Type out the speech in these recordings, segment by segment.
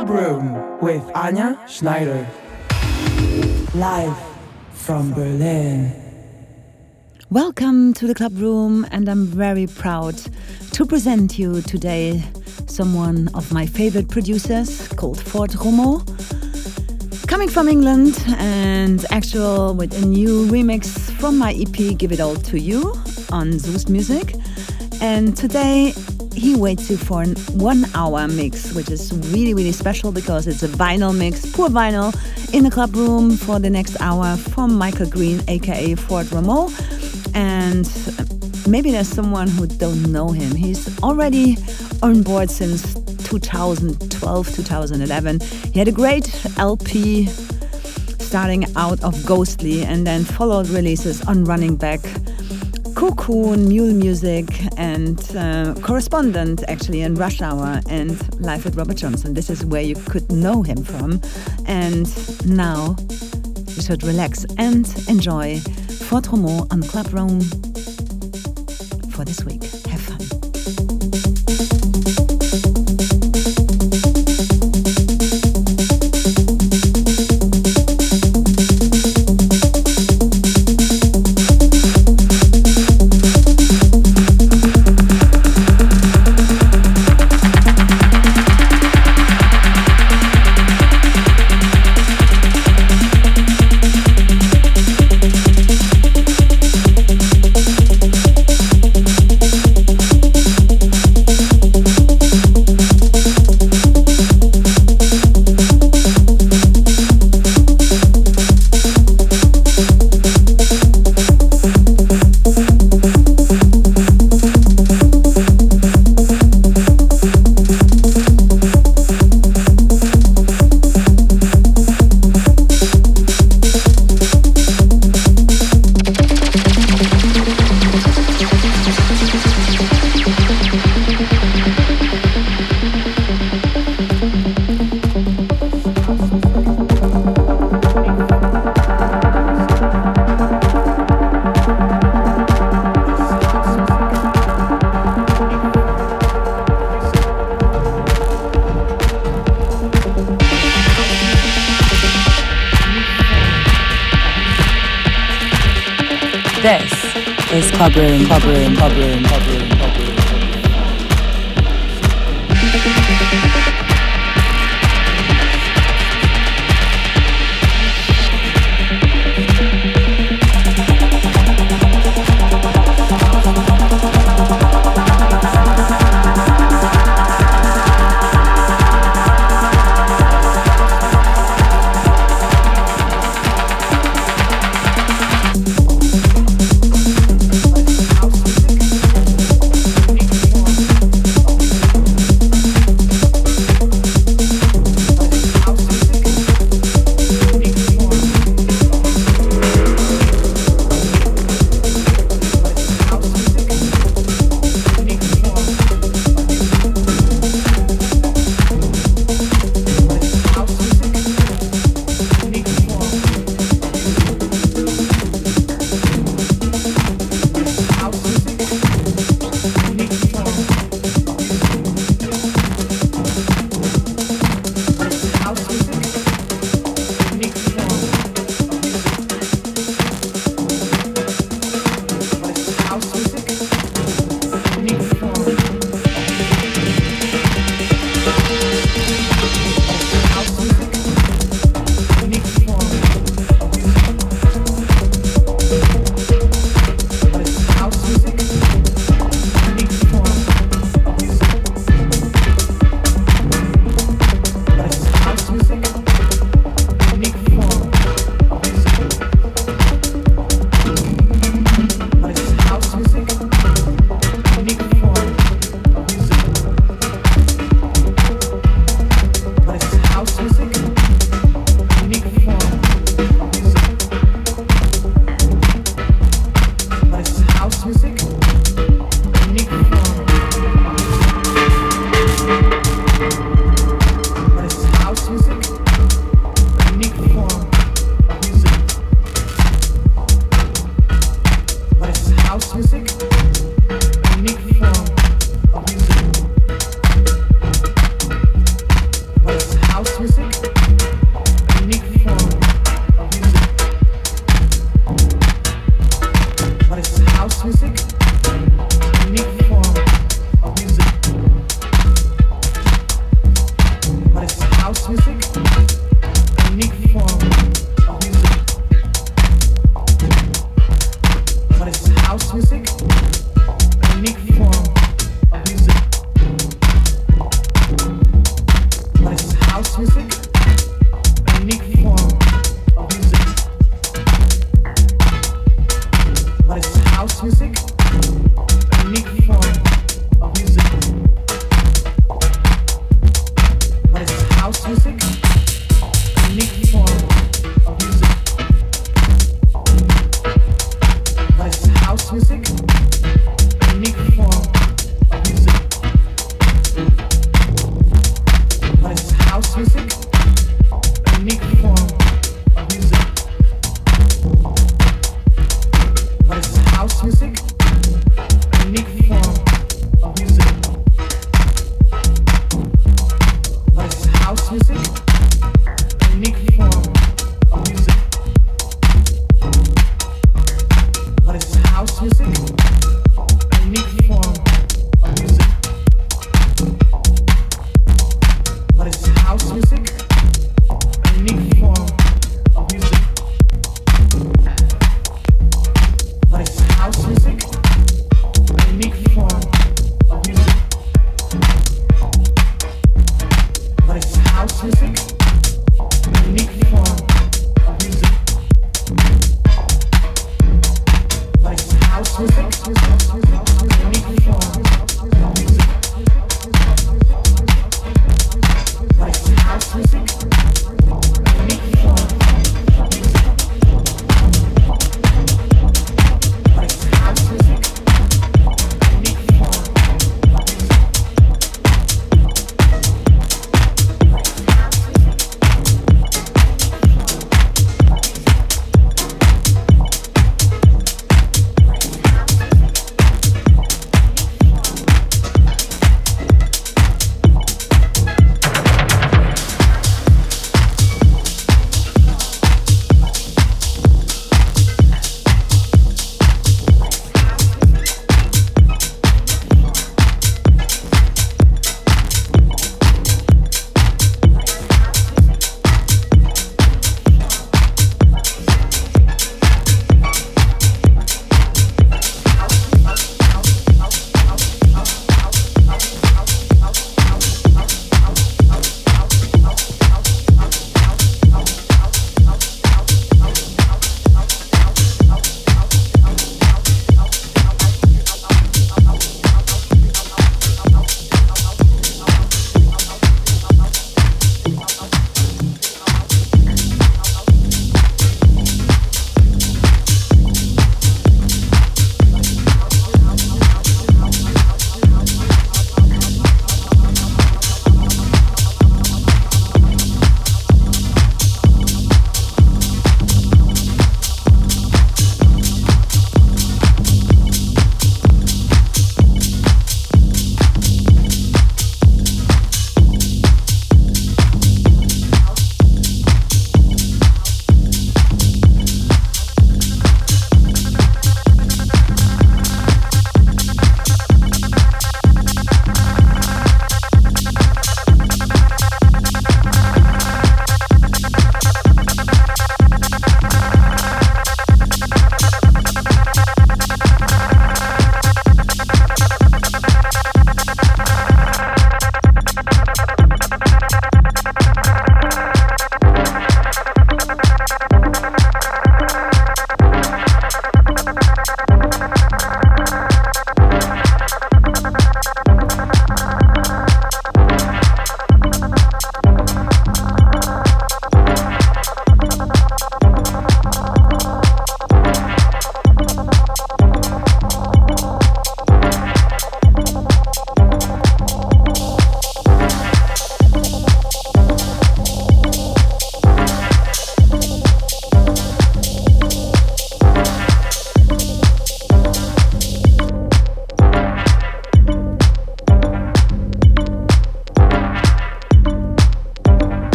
Club Room with Anja Schneider. Live from Berlin. Welcome to the Club Room, and I'm very proud to present you today someone of my favorite producers called Fort Romeau. Coming from England and actual with a new remix from my EP Give It All to You on Sous Music. And today he waits you for an one hour mix, which is really, really special because it's a vinyl mix, pure vinyl, in the club room for the next hour from Michael Greene, aka Fort Romeau. And maybe there's someone who don't know him. He's already on board since 2012, 2011. He had a great LP starting out of Ghostly and then followed releases on Running Back, Cocoon, Mule Musiq, and uh, Correspondent actually in Rush Hour and Live with Robert Johnson. This is where you could know him from. And now you should relax and enjoy Fort Romeau on Club Room for this week.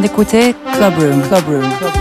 D'écouter Club Room. Club Room. Club Room.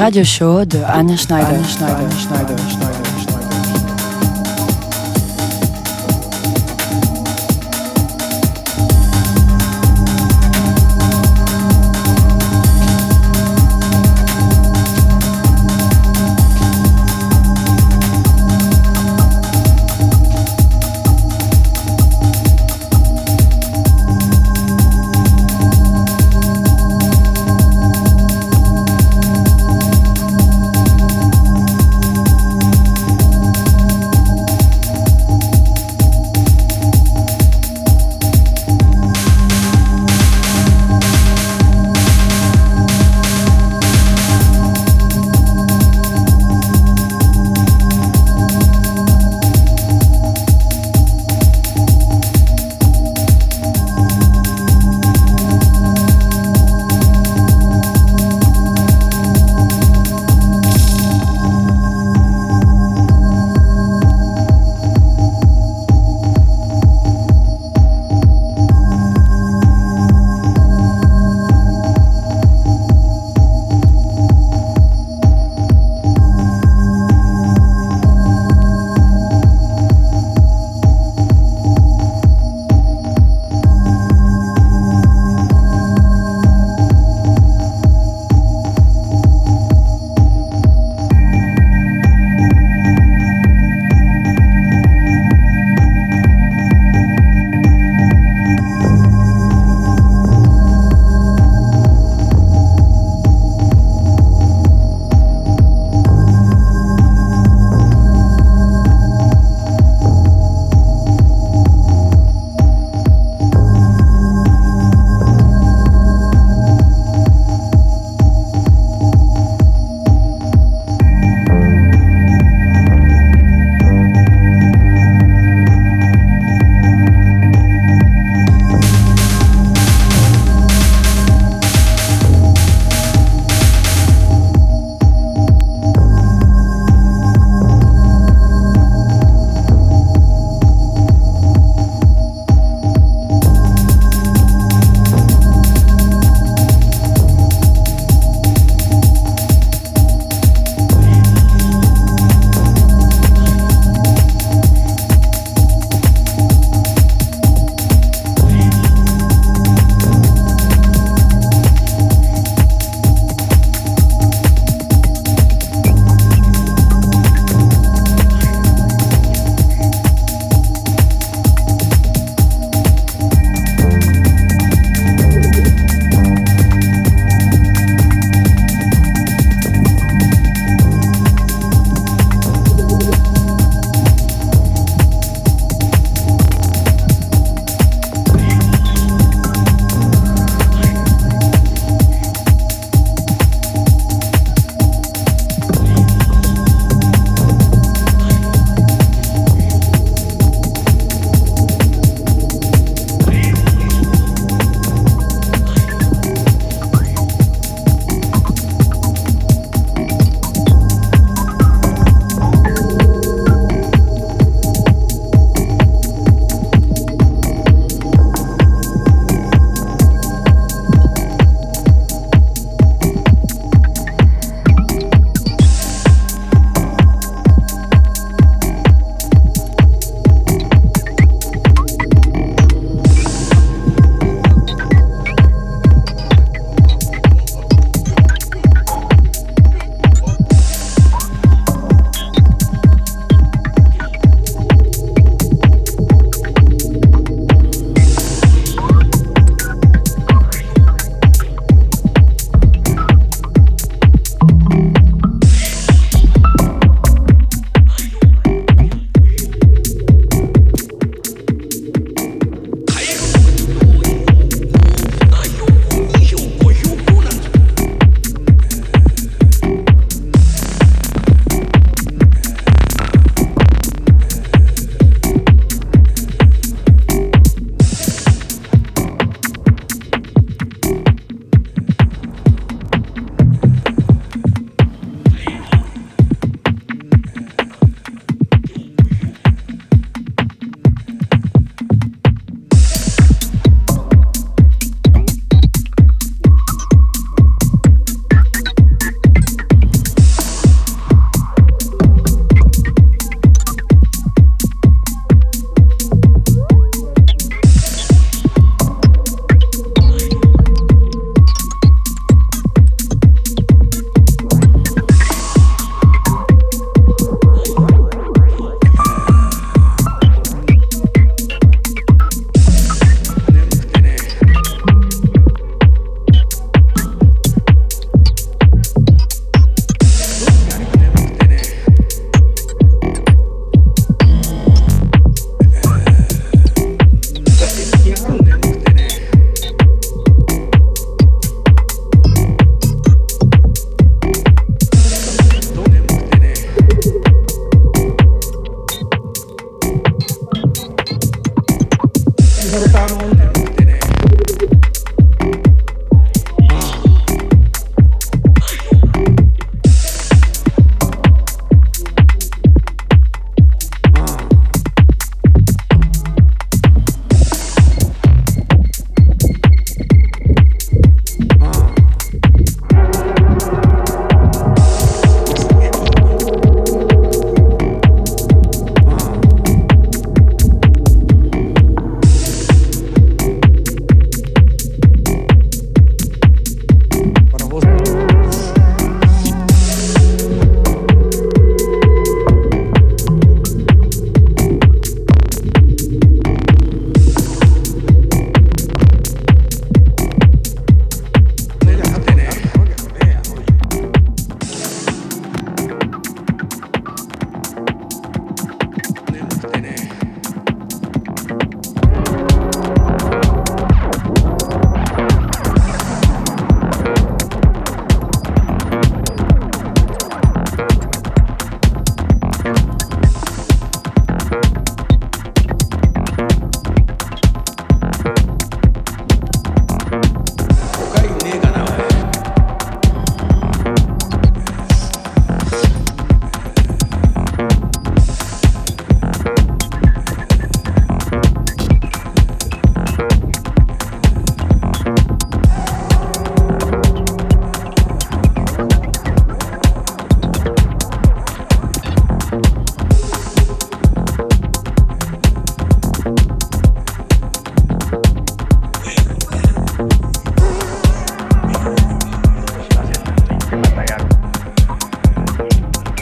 Radio show de Anne Schneider. Anne Schneider, Schneider, Schneider.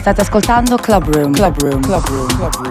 State ascoltando Club Room. Club Room. Club Room. Club Room.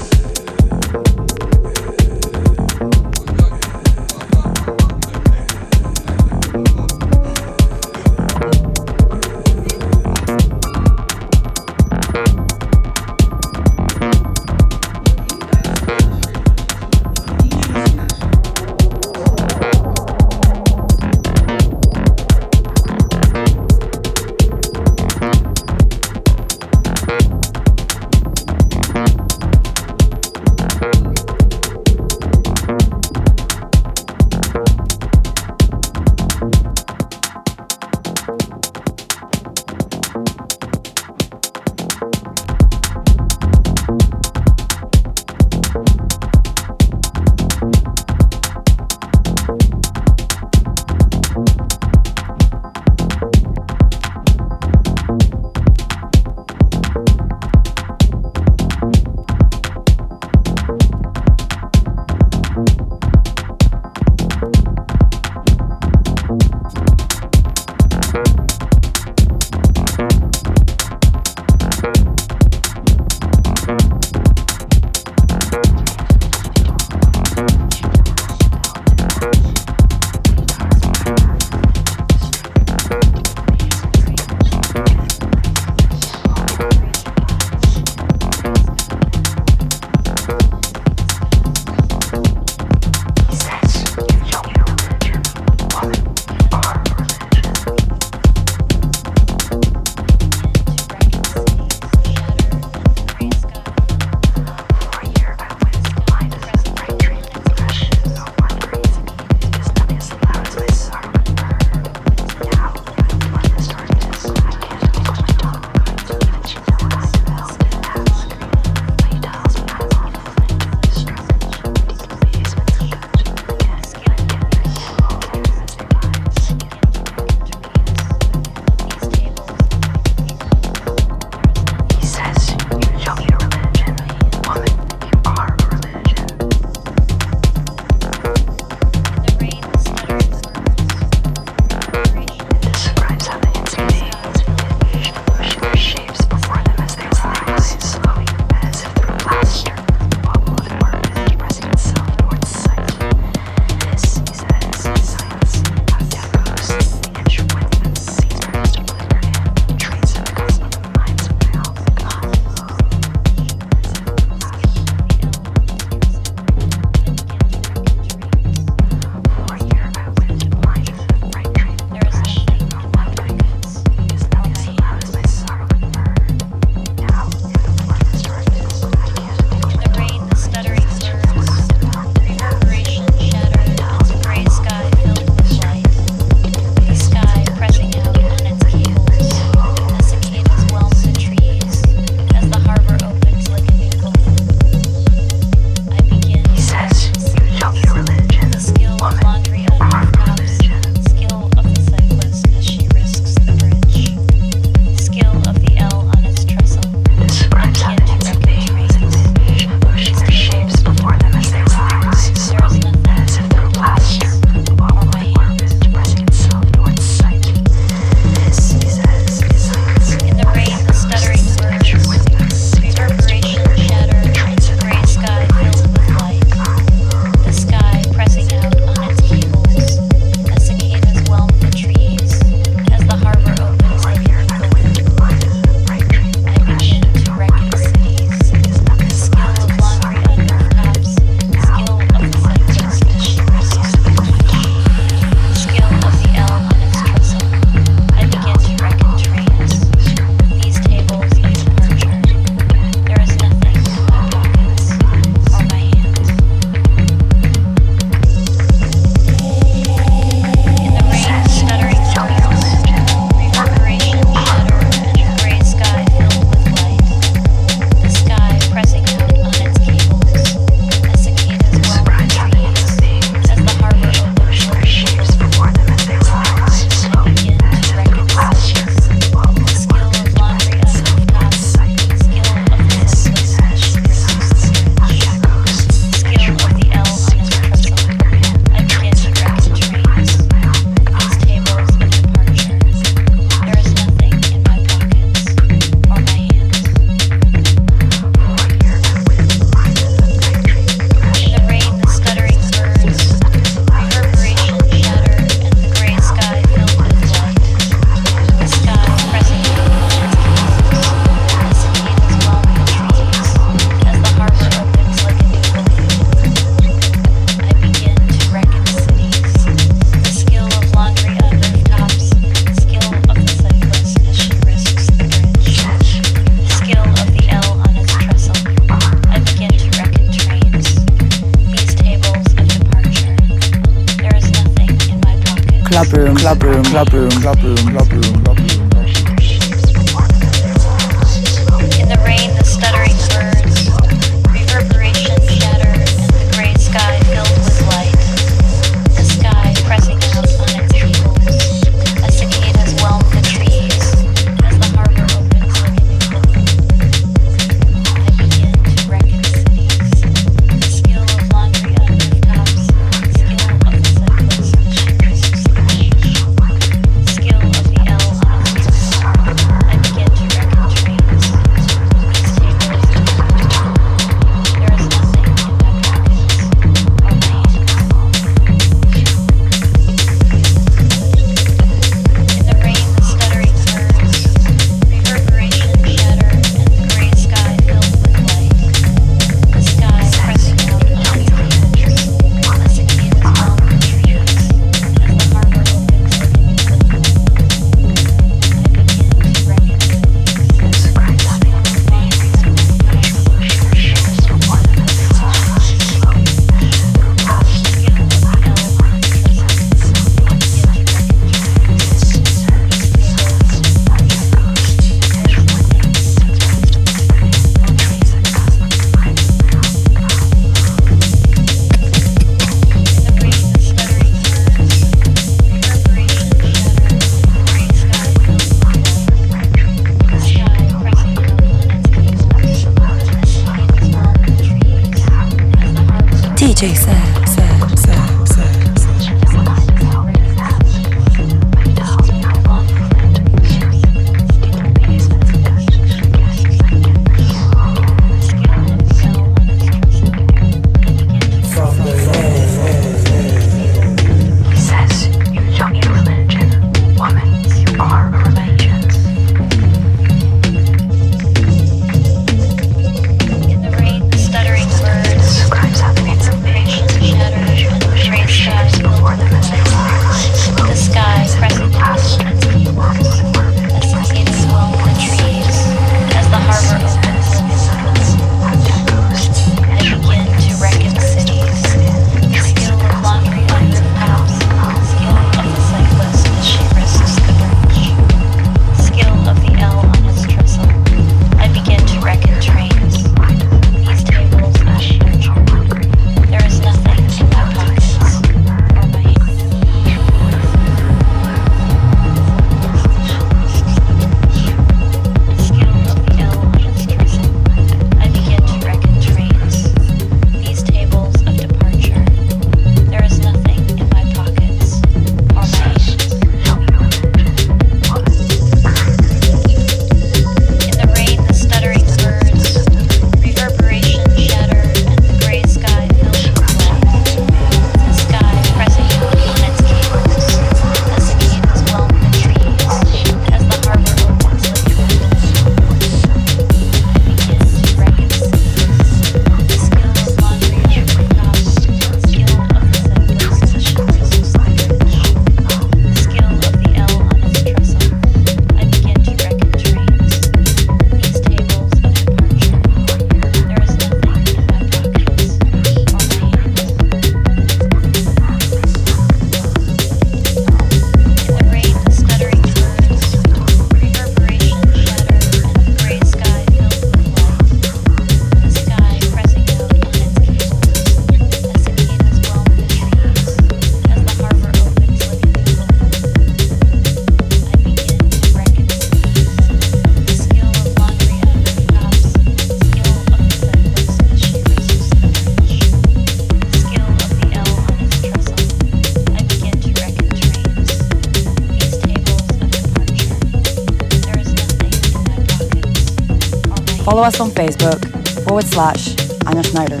Follow us on Facebook forward slash Anja Schneider.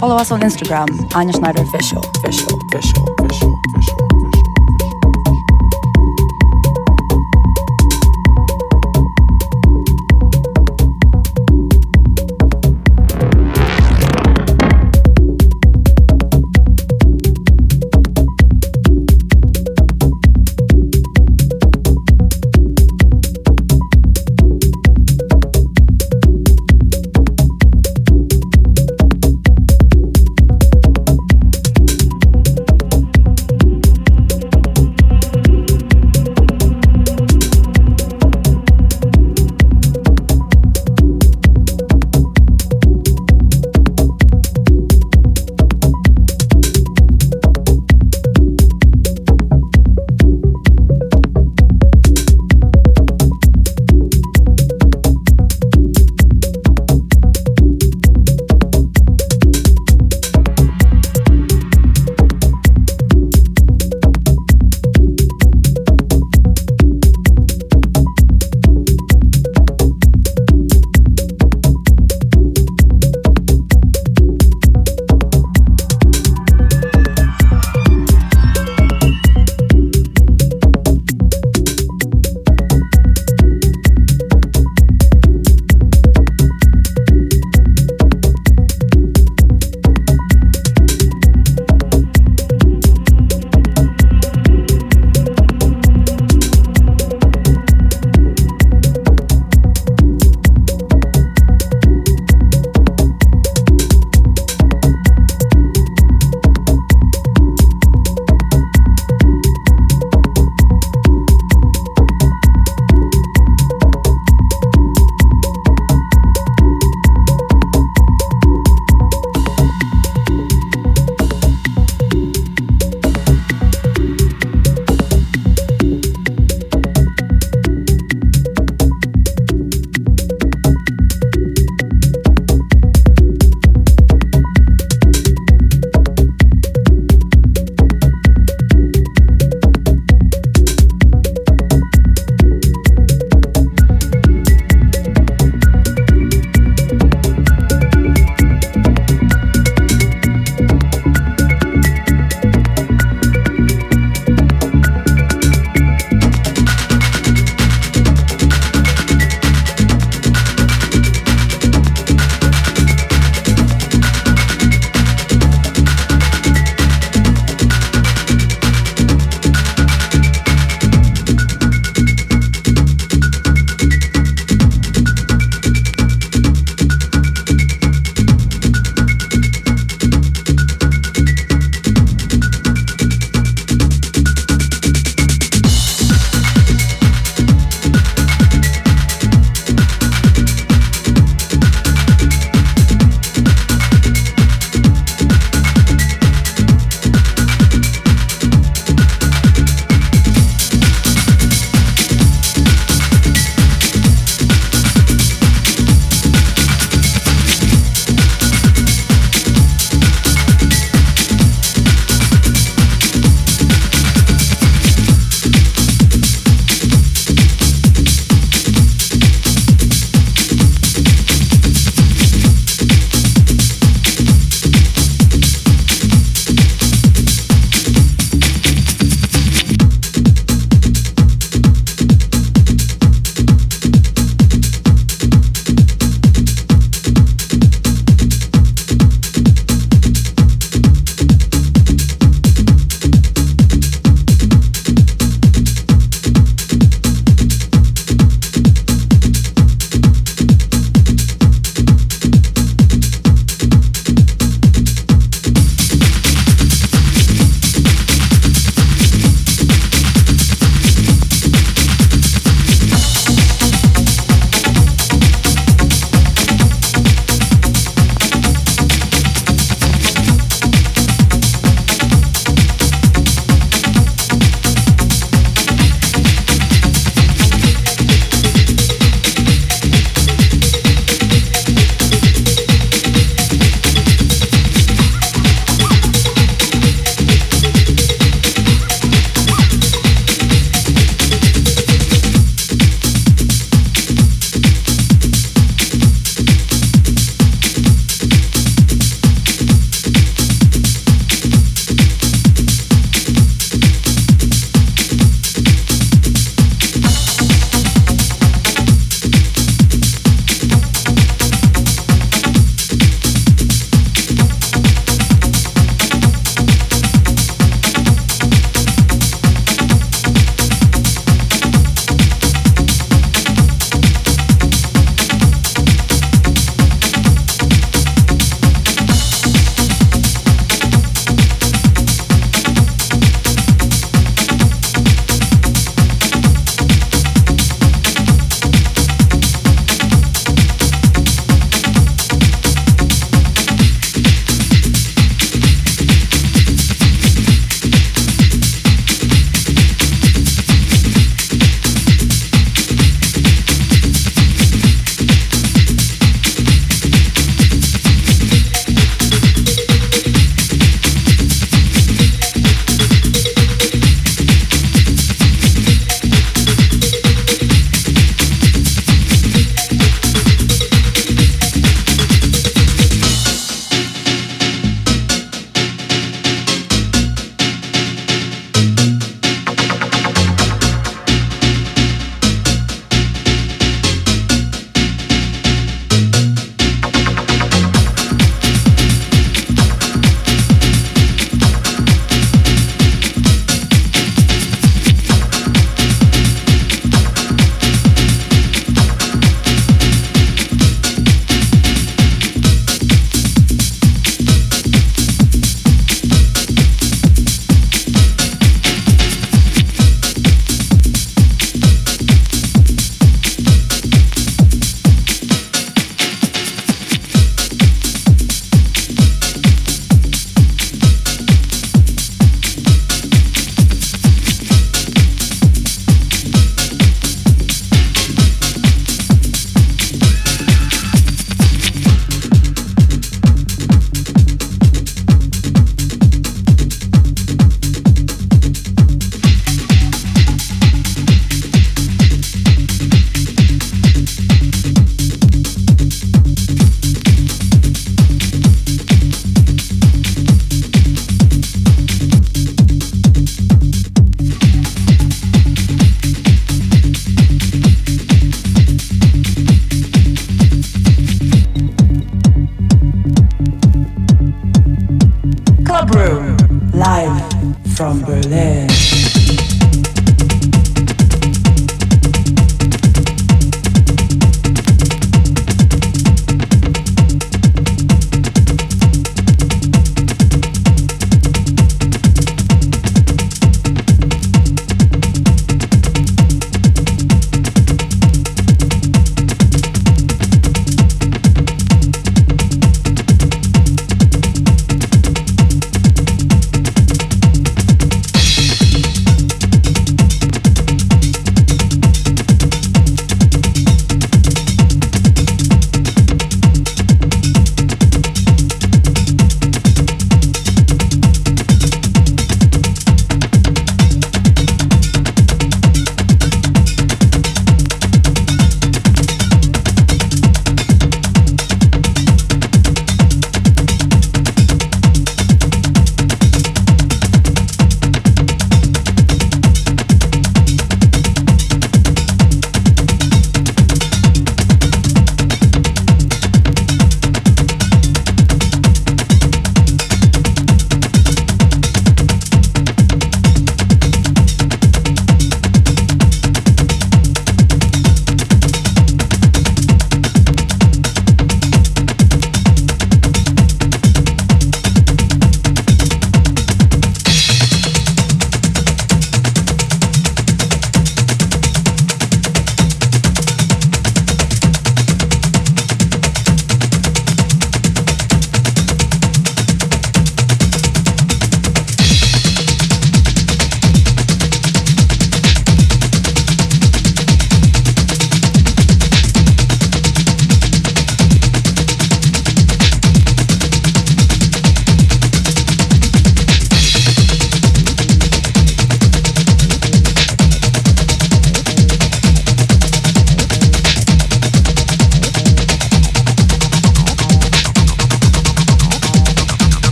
Follow us on Instagram, Anja Schneider Official. Official, official,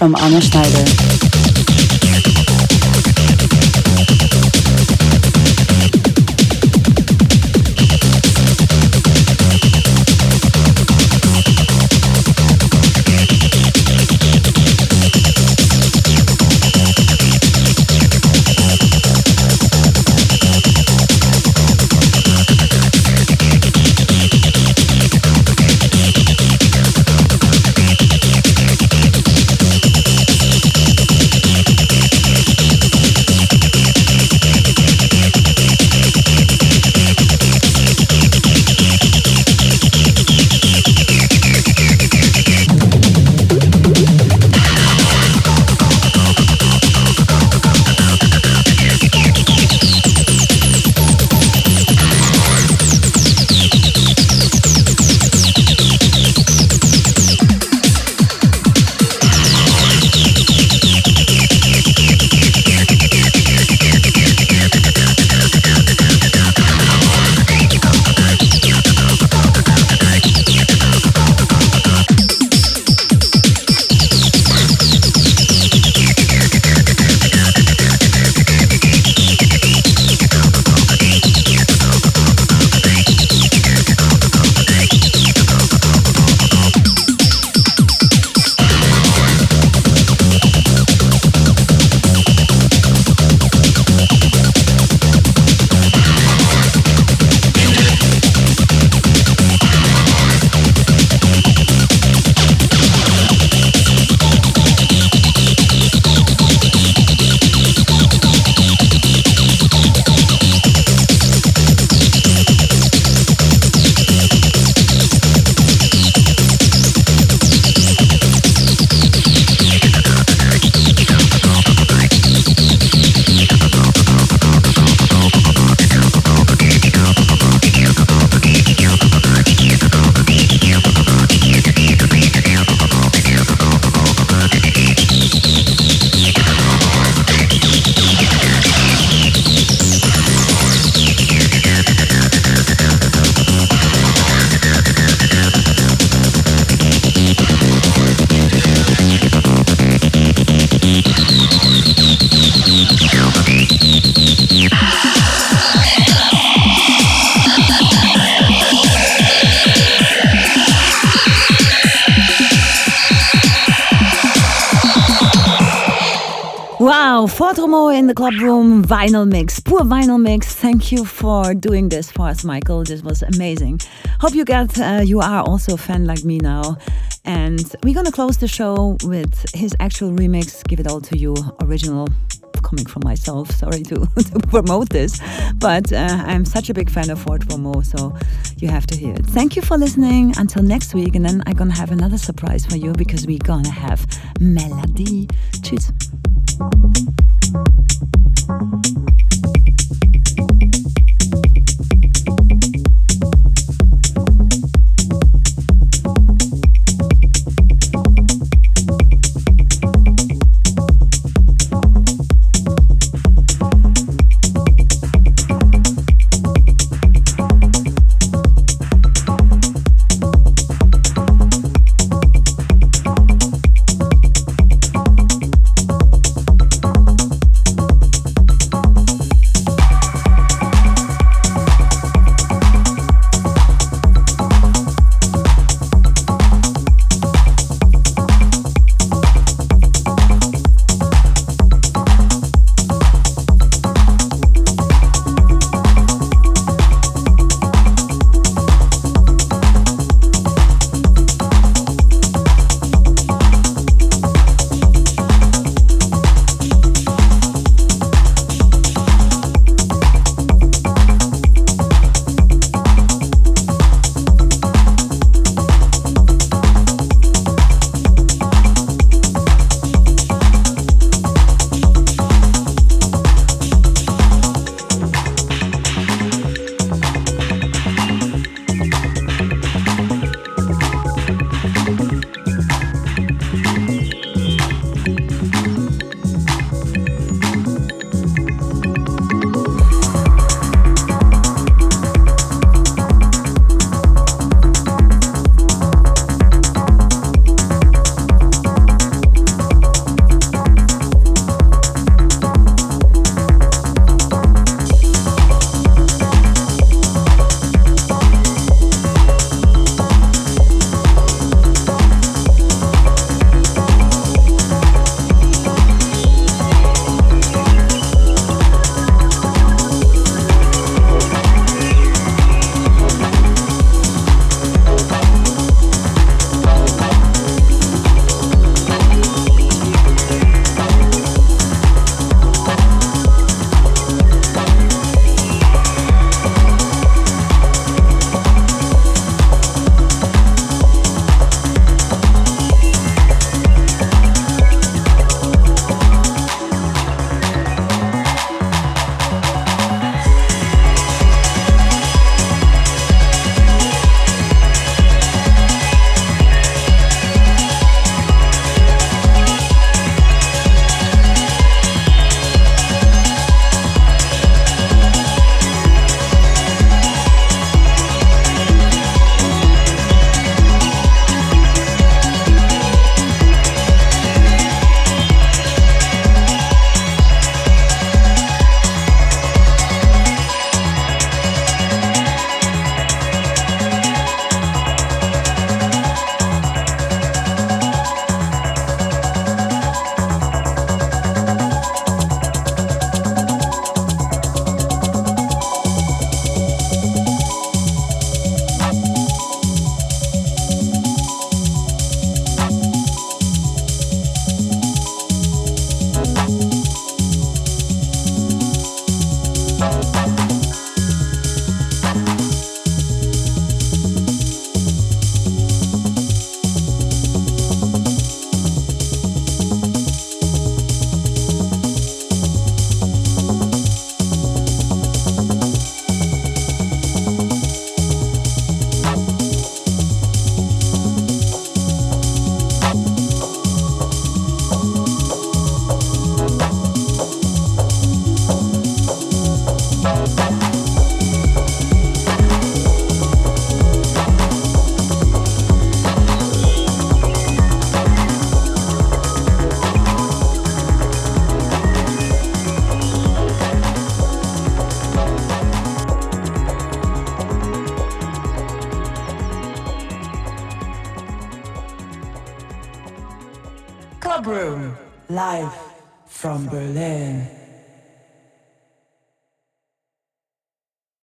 from Anja Schneider. Wow, Fort Romeau in the club room, vinyl mix, poor vinyl mix. Thank you for doing this for us, Michael. This was amazing. Hope you get, uh, you are also a fan like me now. And we're gonna close the show with his actual remix, Give It All to You, original coming from myself. Sorry to, to promote this, but uh, I'm such a big fan of Fort Romeau, so you have to hear it. Thank you for listening. Until next week, and then I'm gonna have another surprise for you because we're gonna have Melody. Tschüss. Thank you.